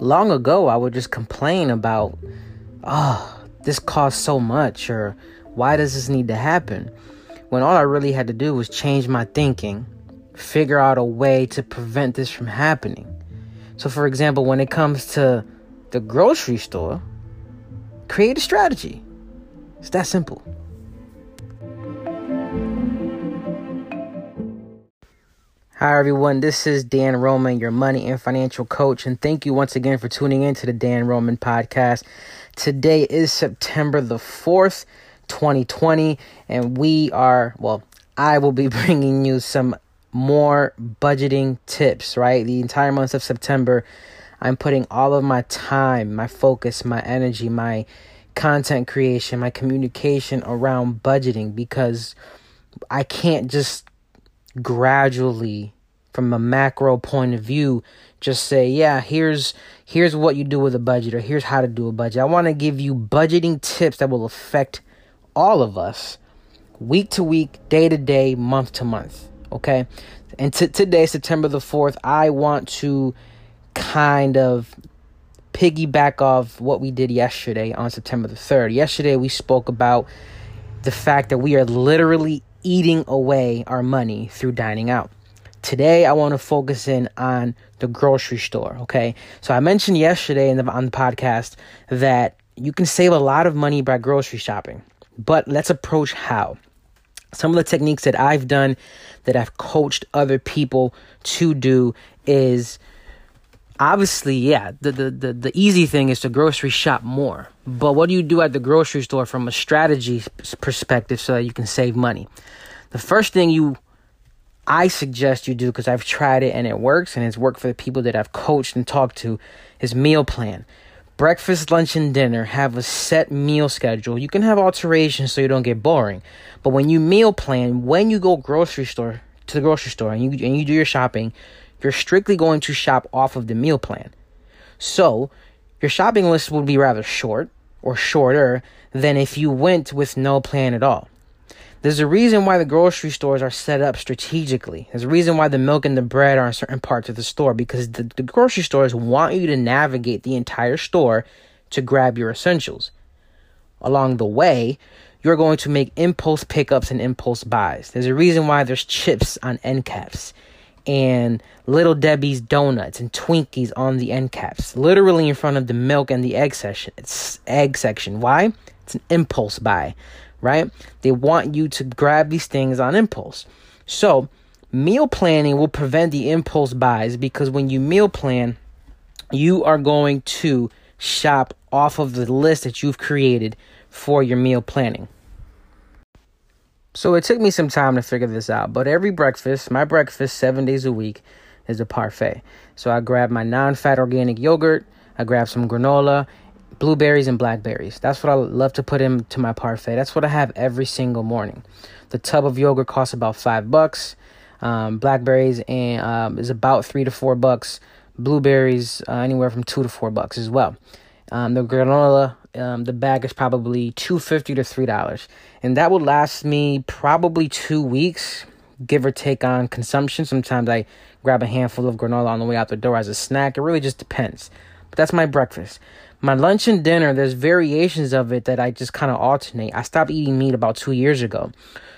long ago, I would just complain about, oh, this costs so much, or why does this need to happen? When all I really had to do was change my thinking, figure out a way to prevent this from happening. So, for example, when it comes to the grocery store, create a strategy. It's that simple. Hi, everyone. This is Dan Roman, your money and financial coach. And thank you once again for tuning in to the Dan Roman podcast. Today is September the 4th, 2020. And we are, well, I will be bringing you some more budgeting tips, right? The entire month of September, I'm putting all of my time, my focus, my energy, my content creation, my communication around budgeting because I can't just gradually from a macro point of view just say yeah here's here's what you do with a budget or here's how to do a budget. I want to give you budgeting tips that will affect all of us week to week day to day month to month okay? And t- today september the 4th i want to kind of piggyback off what we did yesterday on september the 3rd yesterday we spoke about the fact that we are literally eating away our money through dining out. Today, I want to focus in on the grocery store. Okay, so I mentioned yesterday in the, on the podcast that you can save a lot of money by grocery shopping, but let's approach how. Some of the techniques that I've done that I've coached other people to do is obviously, yeah, the, the, the, the easy thing is to grocery shop more. But what do you do at the grocery store from a strategy perspective so that you can save money? The first thing you I suggest you do because I've tried it and it works and it's worked for the people that I've coached and talked to is meal plan. Breakfast, lunch, and dinner have a set meal schedule. You can have alterations so you don't get boring. But when you meal plan, when you go grocery store to the grocery store and you and you do your shopping, you're strictly going to shop off of the meal plan. So, your shopping list will be rather short or shorter than if you went with no plan at all. There's a reason why the grocery stores are set up strategically. There's a reason why the milk and the bread are in certain parts of the store because the, the grocery stores want you to navigate the entire store to grab your essentials. Along the way, you're going to make impulse pickups and impulse buys. There's a reason why there's chips on end caps and Little Debbie's donuts and Twinkies on the end caps, literally in front of the milk and the egg section. It's egg section. Why? It's an impulse buy, right? They want you to grab these things on impulse. So, meal planning will prevent the impulse buys because when you meal plan, you are going to shop off of the list that you've created for your meal planning. So it took me some time to figure this out, but every breakfast, my breakfast seven days a week, is a parfait. So I grab my non fat organic yogurt, I grab some granola, blueberries, and blackberries. That's what I love to put into my parfait. That's what I have every single morning. The tub of yogurt costs about five bucks. Um, blackberries and um, is about three to four bucks. Blueberries uh, anywhere from two to four bucks as well. Um, the granola, um, the bag is probably two fifty to three dollars, and that will last me probably two weeks, give or take on consumption. Sometimes I grab a handful of granola on the way out the door as a snack. It really just depends. But that's my breakfast. My lunch and dinner, there's variations of it that I just kind of alternate. I stopped eating meat about two years ago.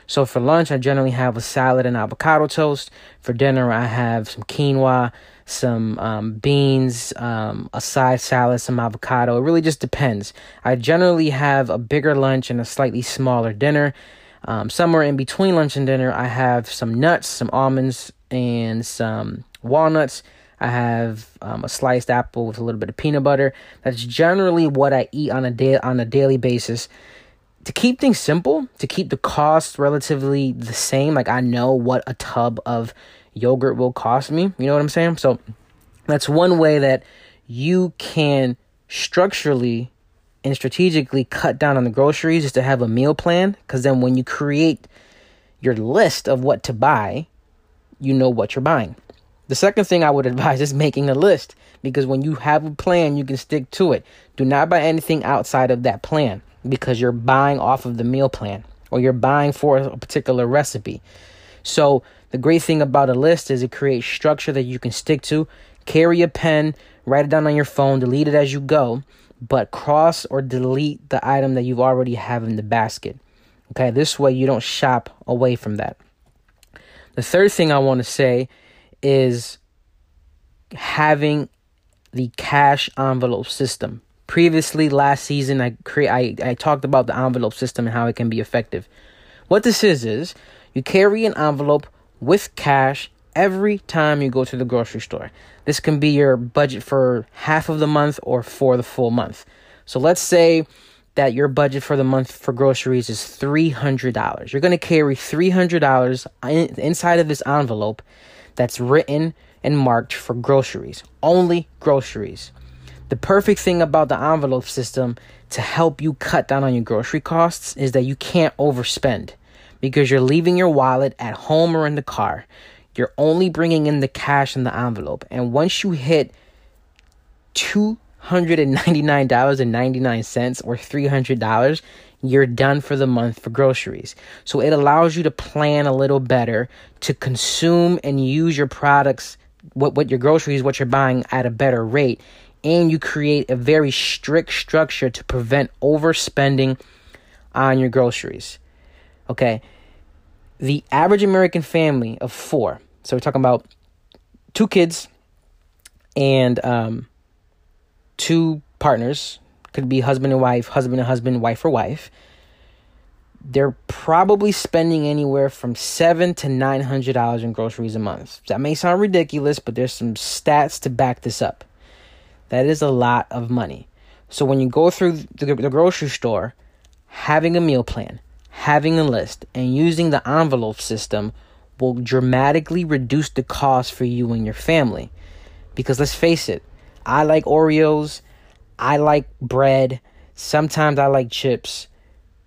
So for lunch, I generally have a salad and avocado toast. For dinner, I have some quinoa, some um, beans, um, a side salad, some avocado. It really just depends. I generally have a bigger lunch and a slightly smaller dinner. Um, somewhere in between lunch and dinner, I have some nuts, some almonds, and some walnuts. I have um, a sliced apple with a little bit of peanut butter. That's generally what I eat on a day on a daily basis. To keep things simple, to keep the cost relatively the same, like I know what a tub of yogurt will cost me. You know what I'm saying? So that's one way that you can structurally and strategically cut down on the groceries is to have a meal plan because then when you create your list of what to buy, you know what you're buying. The second thing I would advise is making a list because when you have a plan, you can stick to it. Do not buy anything outside of that plan because you're buying off of the meal plan or you're buying for a particular recipe. So, the great thing about a list is it creates structure that you can stick to, Carry a pen, write it down on your phone, delete it as you go, but cross or delete the item that you've already have in the basket. Okay, this way you don't shop away from that. The third thing I want to say is having the cash envelope system. Previously, last season, I cre- I, I talked about the envelope system and how it can be effective. What this is is you carry an envelope with cash every time you go to the grocery store. This can be your budget for half of the month or for the full month. So let's say that your budget for the month for groceries is $300. You're going to carry $300 in, inside of this envelope that's written and marked for groceries, only groceries. The perfect thing about the envelope system to help you cut down on your grocery costs is that you can't overspend because you're leaving your wallet at home or in the car. You're only bringing in the cash in the envelope. And once you hit $299.99 or $300, you're done for the month for groceries. So it allows you to plan a little better to consume and use your products, what, what your groceries, what you're buying at a better rate. And you create a very strict structure to prevent overspending on your groceries. Okay. The average American family of four, so we're talking about two kids and um, two partners, could be husband and wife, husband and husband, wife or wife. They're probably spending anywhere from seven to nine hundred dollars in groceries a month. That may sound ridiculous, but there's some stats to back this up. That is a lot of money. So when you go through the, the grocery store, having a meal plan, having a list, and using the envelope system will dramatically reduce the cost for you and your family. Because let's face it, I like Oreos, I like bread, sometimes I like chips.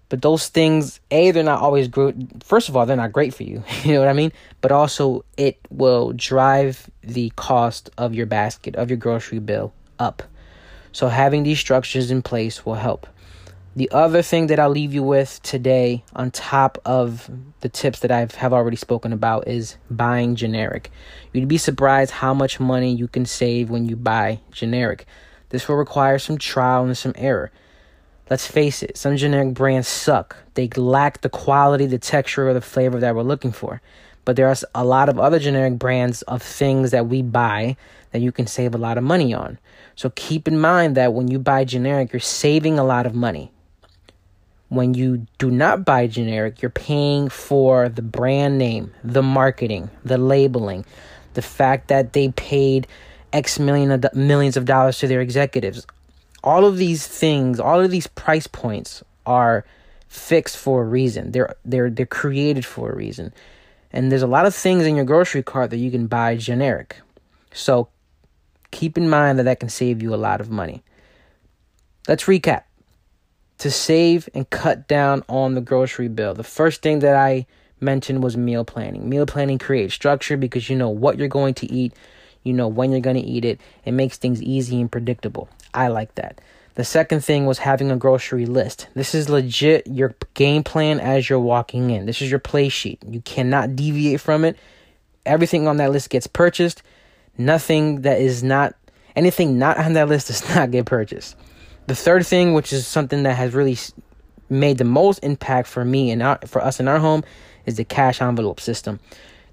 But those things, A, they're not always good. First of all, they're not great for you. you know what I mean? But also, it will drive the cost of your basket, of your grocery bill up. So, having these structures in place will help. The other thing that I'll leave you with today, on top of the tips that I have already spoken about, is buying generic. You'd be surprised how much money you can save when you buy generic. This will require some trial and some error. Let's face it, some generic brands suck. They lack the quality, the texture, or the flavor that we're looking for. But there are a lot of other generic brands of things that we buy that you can save a lot of money on. So keep in mind that when you buy generic, you're saving a lot of money when you do not buy generic, you're paying for the brand name, the marketing, the labeling, the fact that they paid X million of millions of dollars to their executives. All of these things, all of these price points are fixed for a reason. They're they're they're created for a reason. And there's a lot of things in your grocery cart that you can buy generic. So keep in mind that that can save you a lot of money. Let's recap to save and cut down on the grocery bill. The first thing that I mentioned was meal planning. Meal planning creates structure because you know what you're going to eat, you know when you're going to eat it. It makes things easy and predictable. I like that. The second thing was having a grocery list. This is legit your game plan as you're walking in. This is your play sheet. You cannot deviate from it. Everything on that list gets purchased. Nothing that is not anything not on that list does not get purchased. The third thing, which is something that has really made the most impact for me and our, for us in our home, is the cash envelope system.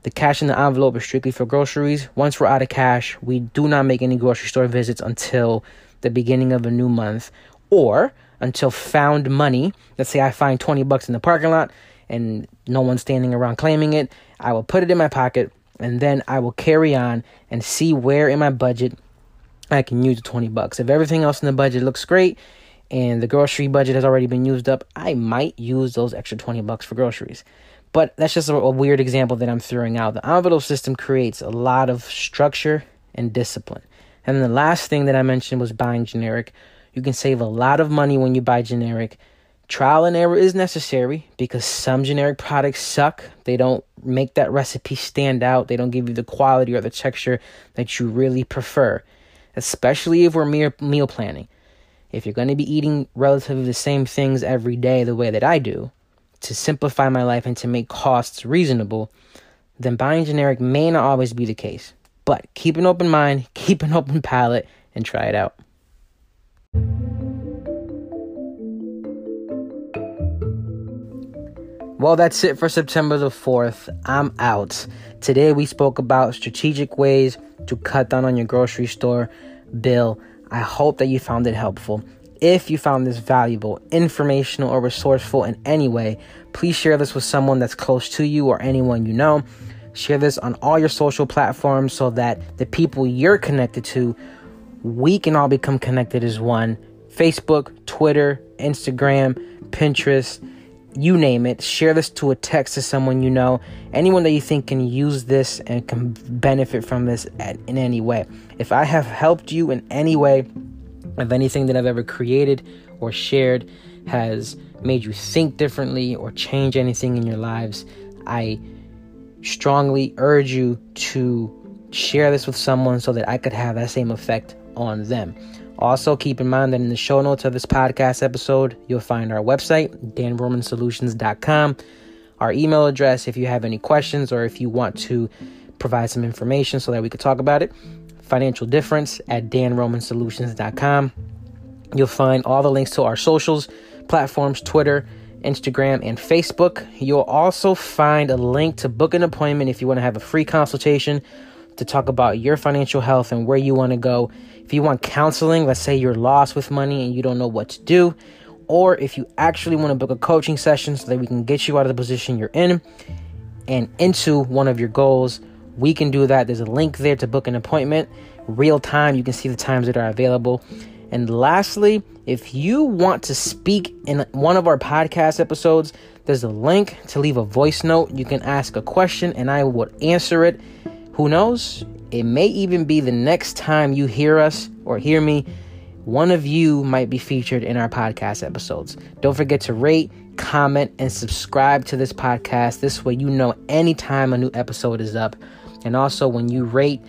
The cash in the envelope is strictly for groceries. Once we're out of cash, we do not make any grocery store visits until the beginning of a new month or until found money. Let's say I find 20 bucks in the parking lot and no one's standing around claiming it. I will put it in my pocket and then I will carry on and see where in my budget I can use the 20 bucks. If everything else in the budget looks great and the grocery budget has already been used up, I might use those extra 20 bucks for groceries. But that's just a, a weird example that I'm throwing out. The envelope system creates a lot of structure and discipline. And the last thing that I mentioned was buying generic. You can save a lot of money when you buy generic. Trial and error is necessary because some generic products suck. They don't make that recipe stand out. They don't give you the quality or the texture that you really prefer especially if we're mere meal planning. If you're going to be eating relatively the same things every day the way that I do, to simplify my life and to make costs reasonable, then buying generic may not always be the case. But keep an open mind, keep an open palate, and try it out. Well, that's it for September the 4th. I'm out. Today we spoke about strategic ways to cut down on your grocery store bill. I hope that you found it helpful. If you found this valuable, informational, or resourceful in any way, please share this with someone that's close to you or anyone you know. Share this on all your social platforms so that the people you're connected to, we can all become connected as one. Facebook, Twitter, Instagram, Pinterest, you name it. Share this to a text to someone you know, anyone that you think can use this and can benefit from this at, in any way. If I have helped you in any way, if anything that I've ever created or shared has made you think differently or change anything in your lives, I strongly urge you to share this with someone so that I could have that same effect on them. Also, keep in mind that in the show notes of this podcast episode, you'll find our website, danromansolutions.com, our email address if you have any questions or if you want to provide some information so that we could talk about it, financial difference at danromansolutions.com. You'll find all the links to our socials, platforms, Twitter, Instagram, and Facebook. You'll also find a link to book an appointment if you want to have a free consultation to talk about your financial health and where you want to go. If you want counseling, let's say you're lost with money and you don't know what to do, or if you actually want to book a coaching session so that we can get you out of the position you're in and into one of your goals, we can do that. There's a link there to book an appointment. Real time, you can see the times that are available. And lastly, if you want to speak in one of our podcast episodes, there's a link to leave a voice note. You can ask a question and I will answer it. Who knows? It may even be the next time you hear us or hear me, one of you might be featured in our podcast episodes. Don't forget to rate, comment, and subscribe to this podcast. This way, you know anytime a new episode is up. And also, when you rate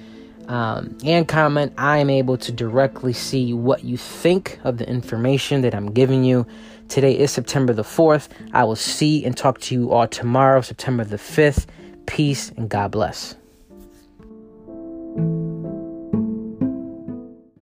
um, and comment, I am able to directly see what you think of the information that I'm giving you. Today is September the 4th. I will see and talk to you all tomorrow, September the 5th. Peace and God bless. Thank you